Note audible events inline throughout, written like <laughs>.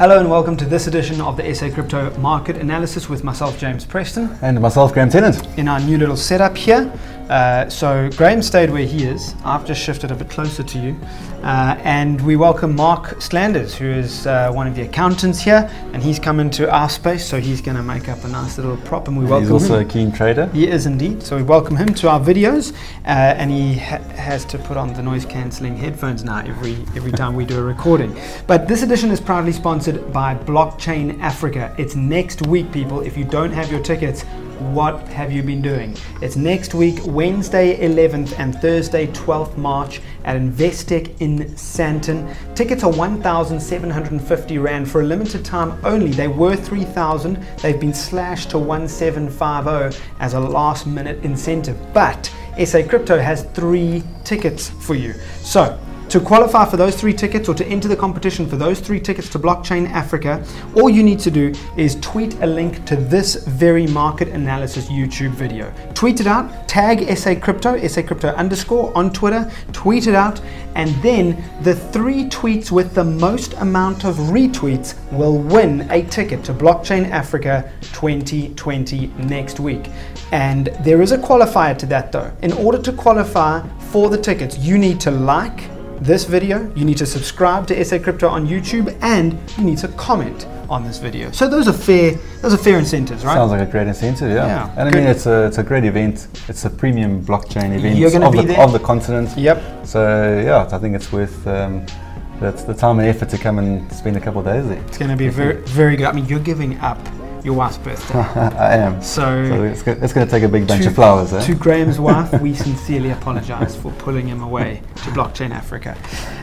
Hello and welcome to this edition of the SA Crypto Market Analysis with myself, James Preston, And myself, Graham Tennant. in our new little setup here. Uh, so Graham stayed where he is. I've just shifted a bit closer to you, uh, and we welcome Mark Slanders, who is uh, one of the accountants here, and he's come into our space, so he's going to make up a nice little prop, and we welcome He's also him. a keen trader. He is indeed. So we welcome him to our videos, uh, and he ha- has to put on the noise cancelling headphones now every every time we do a recording. But this edition is proudly sponsored by Blockchain Africa. It's next week, people. If you don't have your tickets, what have you been doing? It's next week, Wednesday 11th and Thursday 12th March at Investec in Sandton. Tickets are 1,750 Rand for a limited time only. They were 3,000. They've been slashed to 1,750 as a last minute incentive. But SA Crypto has three tickets for you. So, to qualify for those three tickets or to enter the competition for those three tickets to Blockchain Africa, all you need to do is tweet a link to this very market analysis YouTube video. Tweet it out, tag SA Crypto, SA Crypto underscore on Twitter, tweet it out, and then the three tweets with the most amount of retweets will win a ticket to Blockchain Africa 2020 next week. And there is a qualifier to that though. In order to qualify for the tickets, you need to like this video, you need to subscribe to SA Crypto on YouTube, and you need to comment on this video. So those are fair. Those are fair incentives, right? Sounds like a great incentive, yeah. Yeah, and I good. mean, it's a, it's a great event. It's a premium blockchain event You're of, be the, there? of the continent. Yep. So, yeah, I think it's worth um, that's the time and effort to come and spend a couple of days there. It's going to be very, very good. I mean, you're giving up your wife's birthday, <laughs> I am. so. So it's, go- it's going to take a big bunch to- of flowers, eh? To Graham's wife, we sincerely apologize for pulling him away to Blockchain Africa.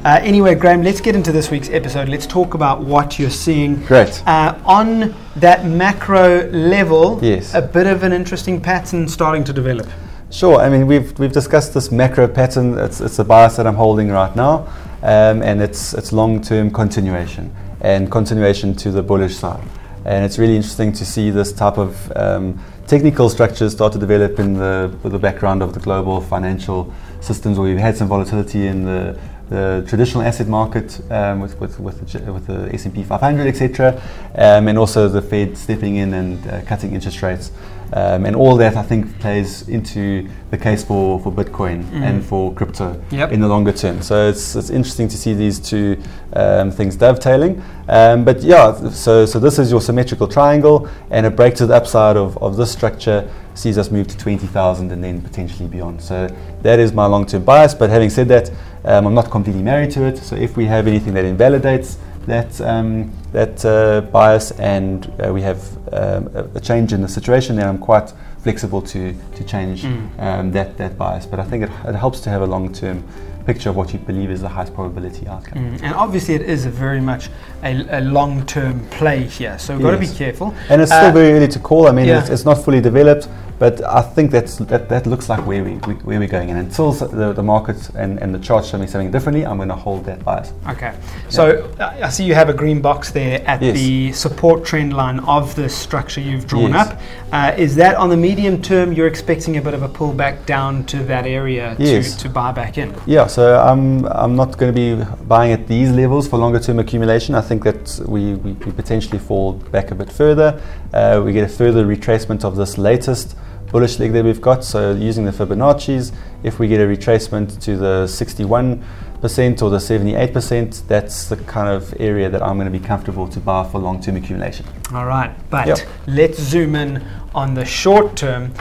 Uh, anyway, Graham, let's get into this week's episode. Let's talk about what you're seeing. Great. Uh, on that macro level, Yes. a bit of an interesting pattern starting to develop. Sure. I mean, we've we've discussed this macro pattern. It's it's a bias that I'm holding right now, um, and it's it's long-term continuation and continuation to the bullish side. And it's really interesting to see this type of um, technical structures start to develop in the the background of the global financial systems, where we've had some volatility in the the traditional asset market um, with, with, with, the, with the S&P 500, etc., um, and also the Fed stepping in and uh, cutting interest rates. Um, and all that, I think, plays into the case for, for Bitcoin and for crypto Yep. in the longer term. So it's, it's interesting to see these two um, things dovetailing. Um, but yeah, so, so this is your symmetrical triangle, and a break to the upside of, of this structure sees us move to 20,000 and then potentially beyond. So that is my long term bias. But having said that, um, I'm not completely married to it. So if we have anything that invalidates that um, that uh, bias and uh, we have um, a, a change in the situation, then I'm quite flexible to to change um, that that bias. But I think it, it helps to have a long term picture of what you believe is the highest probability outcome. Mm, And obviously, it is a very much a, a long term play here. So we've got to be careful. And it's still Uh, very early to call. I mean, yeah. it's, it's not fully developed, but I think that's, that that looks like where we, where we're going. And until the, the market and, and the chart show me something differently, I'm going to hold that bias. Okay. So uh, I see you have a green box there at Yes. the support trend line of the structure you've drawn Yes. up. Uh, is that on the medium term? You're expecting a bit of a pullback down to that area Yes. to, to buy back in. Yeah, so I'm I'm not going to be buying at these levels for longer term accumulation. I think that we, we, we potentially fall back a bit further. Uh, we get a further retracement of this latest bullish leg that we've got. So using the Fibonacci's, if we get a retracement to the 61 percent or the 78 percent, that's the kind of area that I'm going to be comfortable to buy for long term accumulation. All right. But Yep. let's zoom in on the short term.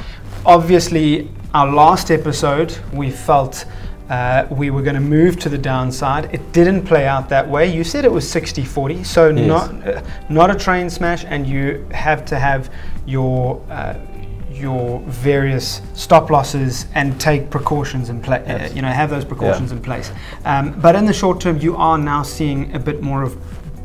Obviously, our last episode, we felt. Uh, we were going to move to the downside. It didn't play out that way. You said it was 60 40, so Yes. not uh, not a train smash, and you have to have your uh, your various stop losses and take precautions in place. Uh, you know, have those precautions in place. Um, but in the short term, you are now seeing a bit more of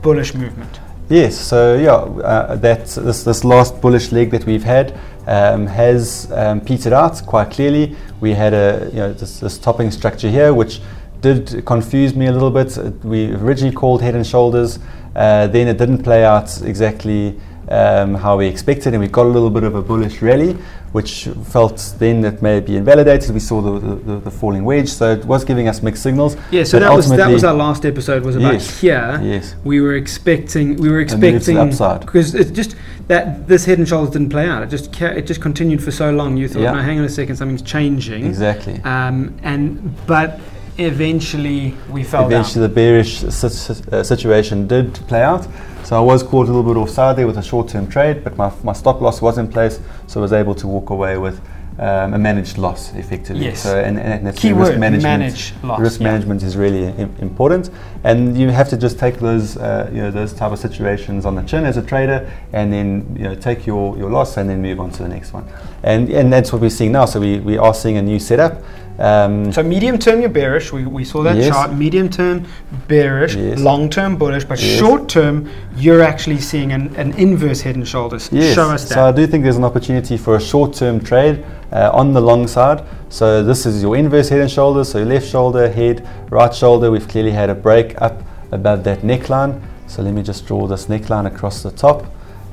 bullish movement. Yes, so yeah, uh, that this this last bullish leg that we've had um, has um, petered out quite clearly. We had a you know this, this topping structure here, which did confuse me a little bit. We originally called head and shoulders, uh, then it didn't play out exactly um, how we expected, and we got a little bit of a bullish rally, which felt then that may be invalidated. We saw the, the, the falling wedge, so it was giving us mixed signals. Yeah, so that was that was our last episode was about Yes, here. yes. We were expecting we were move to the expecting upside. because it's just that this head and shoulders didn't play out. It just ca- it just continued for so long. You thought, Yeah. no, hang on a second, something's changing. Exactly. Um, and but eventually we fell Eventually, the bearish uh, situation did play out. So I was caught a little bit offside there with a short-term trade, but my, my stop loss was in place, so I was able to walk away with um, a managed loss effectively. Yes. So and, and that's Key risk word, management. manage loss, risk yeah. management is really Im- important, and you have to just take those uh, you know those type of situations on the chin as a trader, and then you know take your, your loss and then move on to the next one. And and that's what we're seeing now. So we, we are seeing a new setup. Um, So medium term you're bearish. We, we saw that Yes. chart. Medium term bearish, Yes. long term bullish, but Yes. short term you're actually seeing an, an inverse head and shoulders. Yes. Show us that. So I do think there's an opportunity for a short-term trade uh, on the long side. So this is your inverse head and shoulders. So left shoulder, head, right shoulder. We've clearly had a break up above that neckline. So let me just draw this neckline across the top.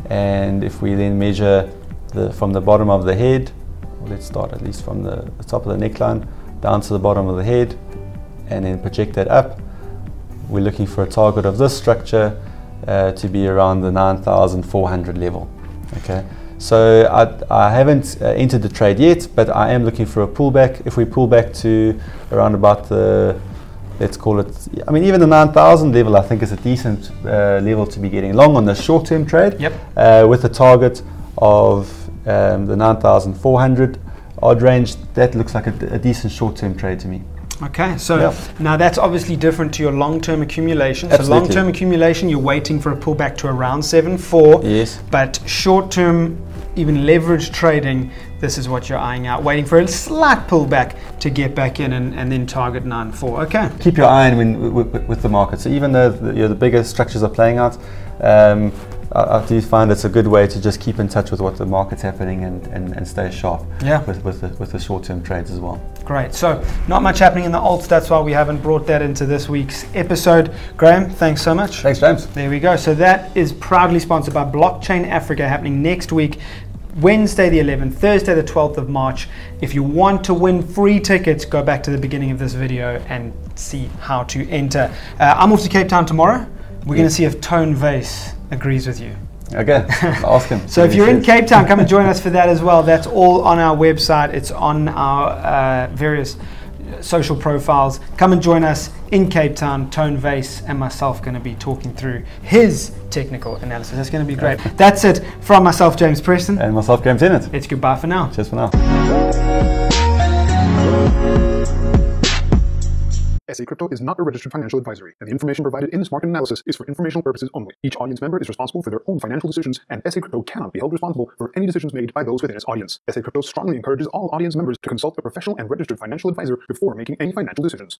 And if we then measure the, from the bottom of the head, let's start at least from the, the top of the neckline down to the bottom of the head, and then project that up. We're looking for a target of this structure uh, to be around the 9,400 level. Okay, so I, I haven't uh, entered the trade yet, but I am looking for a pullback. If we pull back to around about the, let's call it, I mean, even the 9,000 level, I think is a decent uh, level to be getting long on the short term trade Yep. uh, with a target of um, the 9,400 odd range. That looks like a, a decent short term trade to me. Okay, so Yeah. now that's obviously different to your long-term accumulation. So long-term accumulation, you're waiting for a pullback to around seven four. Yes. But short-term, even leverage trading, this is what you're eyeing out, waiting for a slight pullback to get back in and, and then target nine four. Okay. keep your eye on when, with, with the market. So even though the, you know, the bigger structures are playing out, um, I, I do find it's a good way to just keep in touch with what the market's happening and, and, and stay sharp Yeah. with, with, the, with the short-term trades as well. Great. So not much happening in the alts. That's why we haven't brought that into this week's episode. Graham, thanks so much. Thanks, James. There we go. So that is proudly sponsored by Blockchain Africa happening next week. Wednesday the 11th, Thursday the 12th of March. If you want to win free tickets, go back to the beginning of this video and see how to enter. Uh, I'm off to Cape Town tomorrow. We're going to see if Tone Vays agrees with you. Okay, ask him. <laughs> So if you're in Cape Town, come and join us for that as well. That's all on our website. It's on our uh, various social profiles. Come and join us in Cape Town. Tone Vays and myself going to be talking through his technical analysis. That's going to be great. That's it from myself, James Preston. and myself, James Tennant. It's goodbye for now. Cheers for now. SA Crypto is not a registered financial advisory, and the information provided in this market analysis is for informational purposes only. Each audience member is responsible for their own financial decisions, and SA Crypto cannot be held responsible for any decisions made by those within its audience. SA Crypto strongly encourages all audience members to consult a professional and registered financial advisor before making any financial decisions.